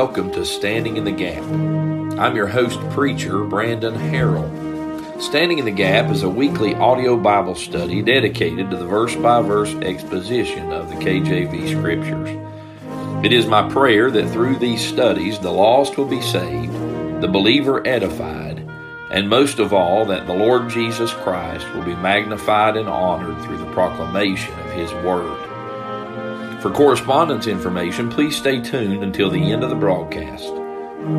welcome to Standing in the Gap. I'm your host, preacher Brandon Harrell. Standing in the Gap is a weekly audio Bible study dedicated to the verse by verse exposition of the KJV Scriptures. It is my prayer that through these studies the lost will be saved, the believer edified, and most of all that the Lord Jesus Christ will be magnified and honored through the proclamation of His Word. For correspondence information, please stay tuned until the end of the broadcast.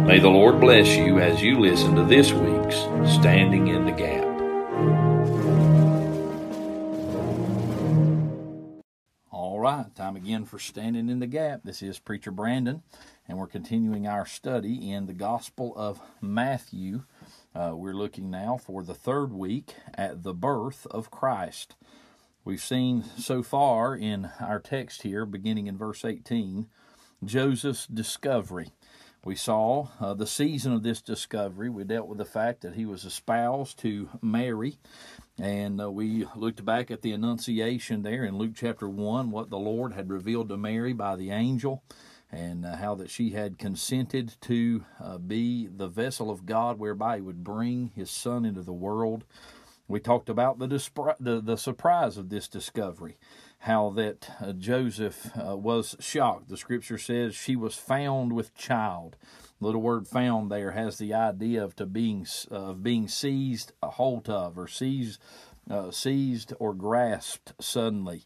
May the Lord bless you as you listen to this week's Standing in the Gap. All right, time again for Standing in the Gap. This is Preacher Brandon, and we're continuing our study in the Gospel of Matthew. Uh, we're looking now for the third week at the birth of Christ. We've seen so far in our text here, beginning in verse 18, Joseph's discovery. We saw uh, the season of this discovery. We dealt with the fact that he was espoused to Mary, and uh, we looked back at the Annunciation there in Luke chapter 1, what the Lord had revealed to Mary by the angel, and uh, how that she had consented to uh, be the vessel of God whereby he would bring his son into the world. We talked about the, the, the surprise of this discovery how that uh, Joseph uh, was shocked. The scripture says she was found with child. The little word "found" there has the idea of to being of being seized a hold of or seized uh, seized or grasped suddenly.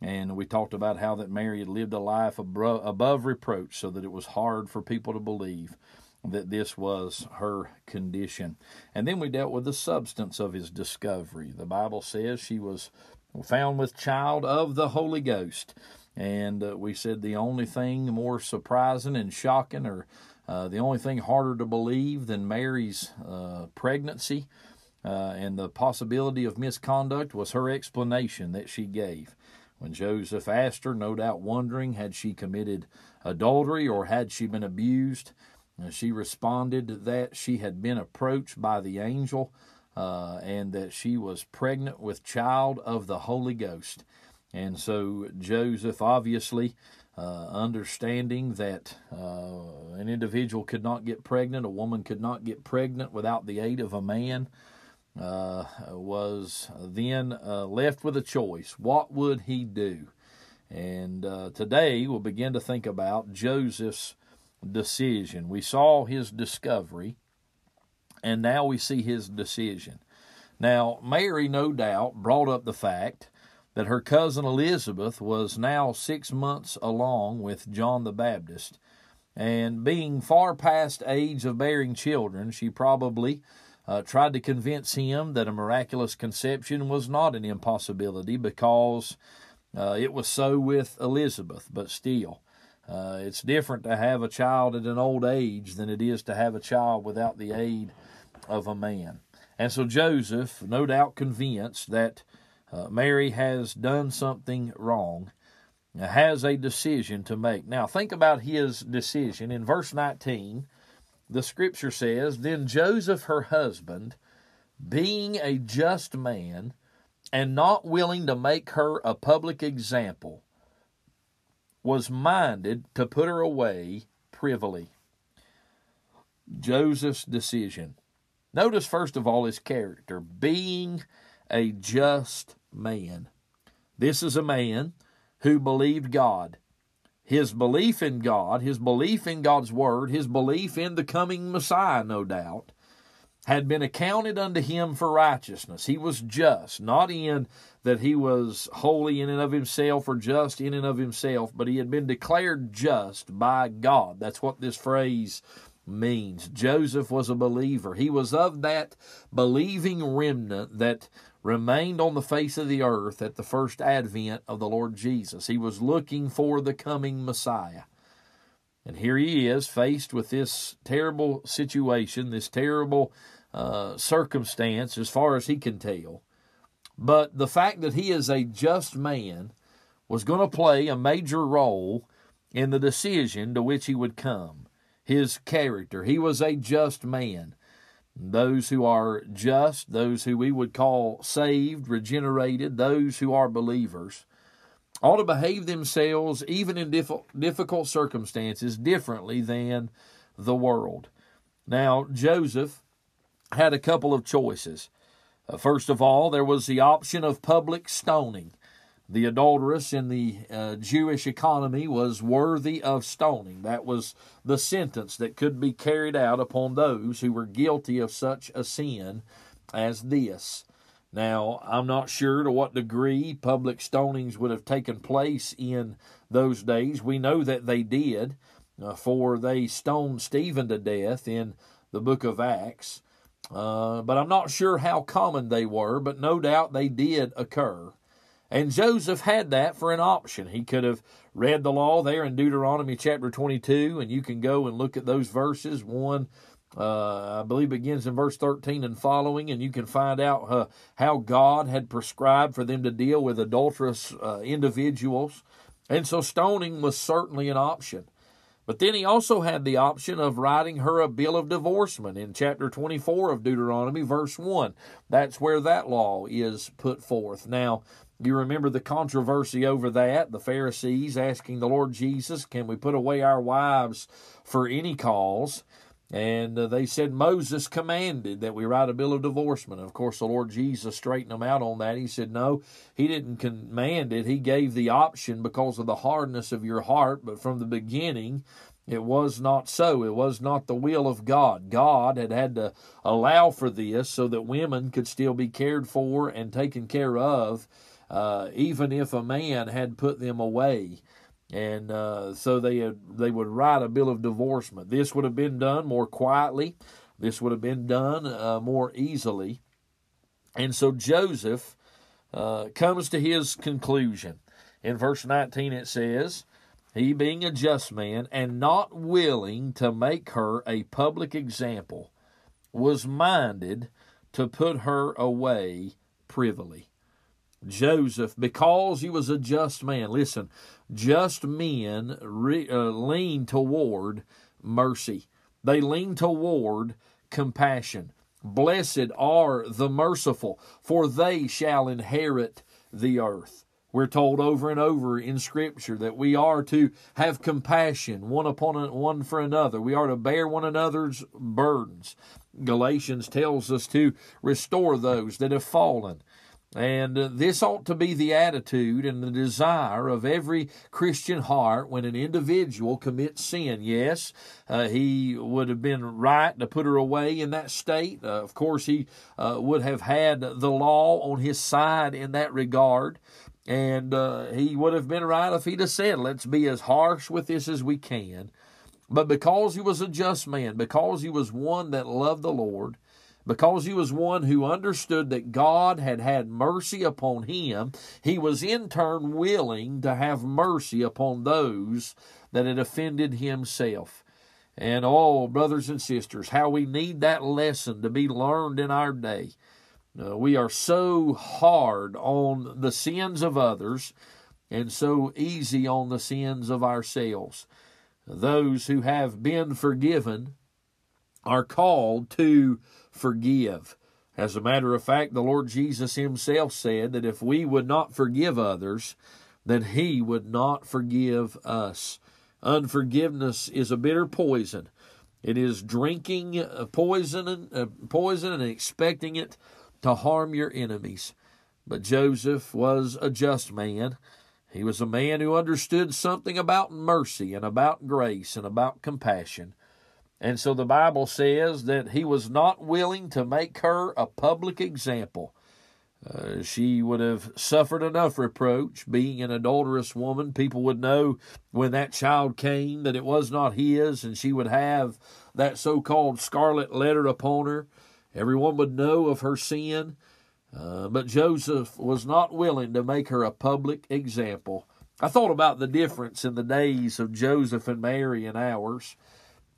And we talked about how that Mary had lived a life above reproach, so that it was hard for people to believe that this was her condition. And then we dealt with the substance of his discovery. The Bible says she was found with child of the Holy Ghost. And uh, we said the only thing more surprising and shocking, or uh, the only thing harder to believe than Mary's uh, pregnancy uh, and the possibility of misconduct was her explanation that she gave. When Joseph asked her, no doubt wondering, had she committed adultery or had she been abused, uh, she responded that she had been approached by the angel uh, and that she was pregnant with child of the Holy Ghost. And so Joseph, obviously, uh, understanding that uh, an individual could not get pregnant, a woman could not get pregnant without the aid of a man, uh, was then uh, left with a choice. What would he do? And uh, today we'll begin to think about Joseph's decision. We saw his discovery and now we see his decision. Now, Mary, no doubt, brought up the fact that her cousin Elizabeth was now six months along with John the Baptist, and being far past age of bearing children, she probably uh, tried to convince him that a miraculous conception was not an impossibility because uh, it was so with Elizabeth, but still. Uh, it's different to have a child at an old age than it is to have a child without the aid of a man. And so Joseph, no doubt convinced that uh, Mary has done something wrong, has a decision to make. Now, think about his decision. In verse 19, the scripture says, Then Joseph, her husband, being a just man, and not willing to make her a public example, was minded to put her away privily. Joseph's decision. Notice, first of all, his character being a just man. This is a man who believed God. His belief in God, his belief in God's Word, his belief in the coming Messiah, no doubt, had been accounted unto him for righteousness. He was just, not in that he was holy in and of himself or just in and of himself, but he had been declared just by God. That's what this phrase means. Joseph was a believer. He was of that believing remnant that remained on the face of the earth at the first advent of the Lord Jesus. He was looking for the coming Messiah. And here he is, faced with this terrible situation, this terrible uh, circumstance, as far as he can tell. But the fact that he is a just man was going to play a major role in the decision to which he would come his character. He was a just man. Those who are just, those who we would call saved, regenerated, those who are believers, ought to behave themselves, even in difficult circumstances, differently than the world. Now, Joseph had a couple of choices. Uh, first of all, there was the option of public stoning. The adulteress in the uh, Jewish economy was worthy of stoning. That was the sentence that could be carried out upon those who were guilty of such a sin as this. Now, I'm not sure to what degree public stonings would have taken place in those days. We know that they did, uh, for they stoned Stephen to death in the book of Acts. Uh, but I'm not sure how common they were, but no doubt they did occur. And Joseph had that for an option. He could have read the law there in Deuteronomy chapter 22, and you can go and look at those verses. One, uh, I believe, begins in verse 13 and following, and you can find out uh, how God had prescribed for them to deal with adulterous uh, individuals. And so stoning was certainly an option. But then he also had the option of writing her a bill of divorcement in chapter 24 of Deuteronomy, verse 1. That's where that law is put forth. Now, you remember the controversy over that, the Pharisees asking the Lord Jesus, Can we put away our wives for any cause? And uh, they said Moses commanded that we write a bill of divorcement. Of course, the Lord Jesus straightened them out on that. He said, No, He didn't command it. He gave the option because of the hardness of your heart. But from the beginning, it was not so. It was not the will of God. God had had to allow for this so that women could still be cared for and taken care of, uh, even if a man had put them away and uh, so they had, they would write a bill of divorcement. This would have been done more quietly. This would have been done uh, more easily. And so Joseph uh, comes to his conclusion. In verse 19 it says, He being a just man and not willing to make her a public example, was minded to put her away privily. Joseph, because he was a just man, listen, just men re, uh, lean toward mercy. They lean toward compassion. Blessed are the merciful, for they shall inherit the earth. We're told over and over in Scripture that we are to have compassion one upon one for another. We are to bear one another's burdens. Galatians tells us to restore those that have fallen. And uh, this ought to be the attitude and the desire of every Christian heart when an individual commits sin. Yes, uh, he would have been right to put her away in that state. Uh, of course, he uh, would have had the law on his side in that regard. And uh, he would have been right if he'd have said, let's be as harsh with this as we can. But because he was a just man, because he was one that loved the Lord, because he was one who understood that God had had mercy upon him, he was in turn willing to have mercy upon those that had offended himself. And oh, brothers and sisters, how we need that lesson to be learned in our day. Uh, we are so hard on the sins of others and so easy on the sins of ourselves. Those who have been forgiven are called to forgive. As a matter of fact, the Lord Jesus Himself said that if we would not forgive others, then He would not forgive us. Unforgiveness is a bitter poison. It is drinking poison and, uh, poison and expecting it to harm your enemies. But Joseph was a just man. He was a man who understood something about mercy and about grace and about compassion. And so the Bible says that he was not willing to make her a public example. Uh, she would have suffered enough reproach being an adulterous woman. People would know when that child came that it was not his, and she would have that so called scarlet letter upon her. Everyone would know of her sin. Uh, but Joseph was not willing to make her a public example. I thought about the difference in the days of Joseph and Mary and ours.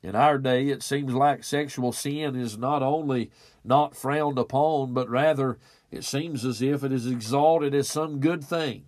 In our day, it seems like sexual sin is not only not frowned upon, but rather it seems as if it is exalted as some good thing.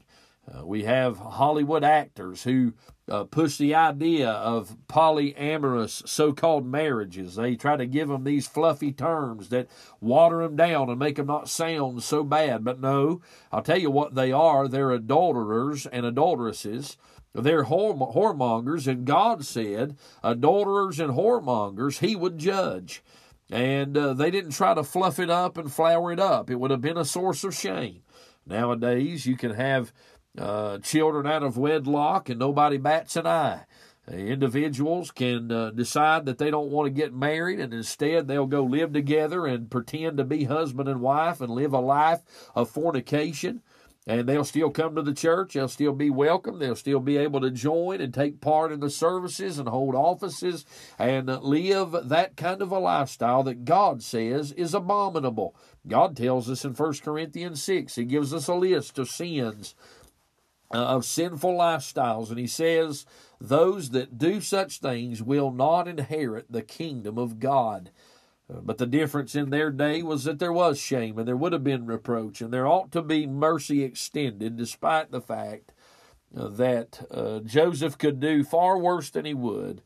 Uh, we have Hollywood actors who uh, push the idea of polyamorous so called marriages. They try to give them these fluffy terms that water them down and make them not sound so bad. But no, I'll tell you what they are they're adulterers and adulteresses. They're whoremongers, and God said, adulterers and whoremongers, He would judge. And uh, they didn't try to fluff it up and flower it up. It would have been a source of shame. Nowadays, you can have uh, children out of wedlock and nobody bats an eye. Uh, individuals can uh, decide that they don't want to get married and instead they'll go live together and pretend to be husband and wife and live a life of fornication. And they'll still come to the church. They'll still be welcome. They'll still be able to join and take part in the services and hold offices and live that kind of a lifestyle that God says is abominable. God tells us in 1 Corinthians 6, He gives us a list of sins uh, of sinful lifestyles. And he says, Those that do such things will not inherit the kingdom of God. But the difference in their day was that there was shame and there would have been reproach, and there ought to be mercy extended, despite the fact uh, that uh, Joseph could do far worse than he would.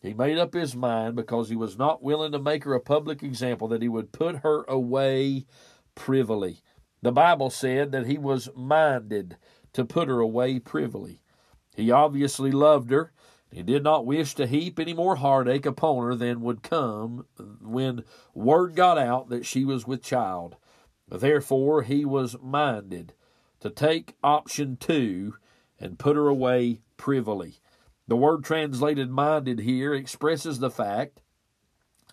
He made up his mind because he was not willing to make her a public example that he would put her away privily. The Bible said that he was minded to put her away privily. He obviously loved her. He did not wish to heap any more heartache upon her than would come when word got out that she was with child. Therefore, he was minded to take option two and put her away privily. The word translated minded here expresses the fact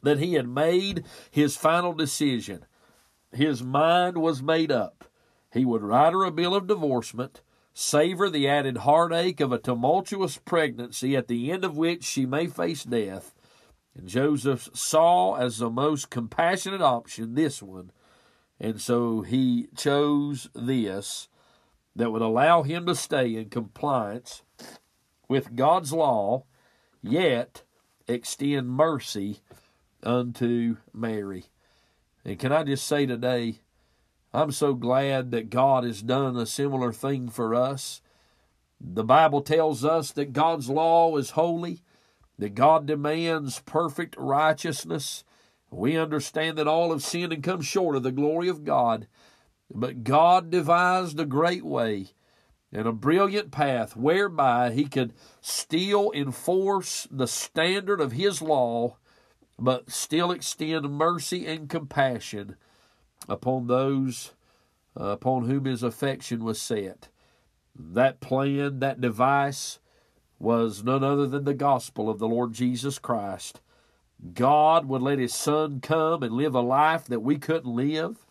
that he had made his final decision. His mind was made up. He would write her a bill of divorcement savor the added heartache of a tumultuous pregnancy at the end of which she may face death. And Joseph saw as the most compassionate option this one, and so he chose this that would allow him to stay in compliance with God's law, yet extend mercy unto Mary. And can I just say today, I'm so glad that God has done a similar thing for us. The Bible tells us that God's law is holy, that God demands perfect righteousness. We understand that all have sinned and come short of the glory of God. But God devised a great way and a brilliant path whereby He could still enforce the standard of His law, but still extend mercy and compassion upon those uh, upon whom his affection was set. That plan, that device, was none other than the gospel of the Lord Jesus Christ. God would let his Son come and live a life that we couldn't live,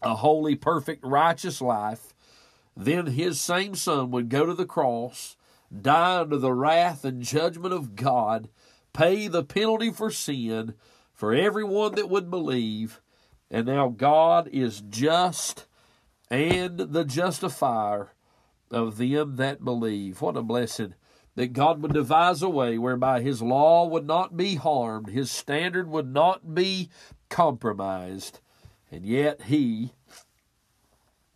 a holy, perfect, righteous life. Then his same Son would go to the cross, die under the wrath and judgment of God, pay the penalty for sin for everyone that would believe, and now God is just and the justifier of them that believe. What a blessing that God would devise a way whereby His law would not be harmed, His standard would not be compromised, and yet He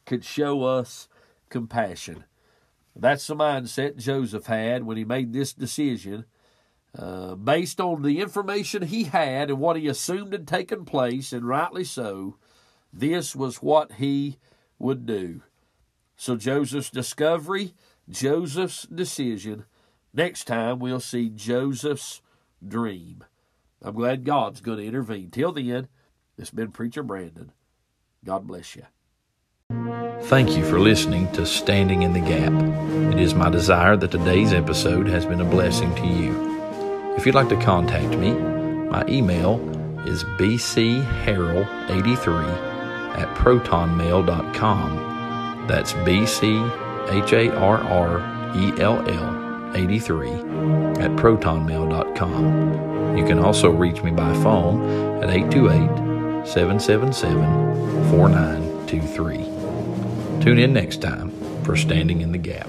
could show us compassion. That's the mindset Joseph had when he made this decision uh, based on the information he had and what he assumed had taken place, and rightly so, this was what he would do. So, Joseph's discovery, Joseph's decision. Next time, we'll see Joseph's dream. I'm glad God's going to intervene. Till then, this has been Preacher Brandon. God bless you. Thank you for listening to Standing in the Gap. It is my desire that today's episode has been a blessing to you. If you'd like to contact me, my email is bcharrell83 at protonmail.com. That's B C H A R R E L L 83 at protonmail.com. You can also reach me by phone at 828 777 4923. Tune in next time for Standing in the Gap.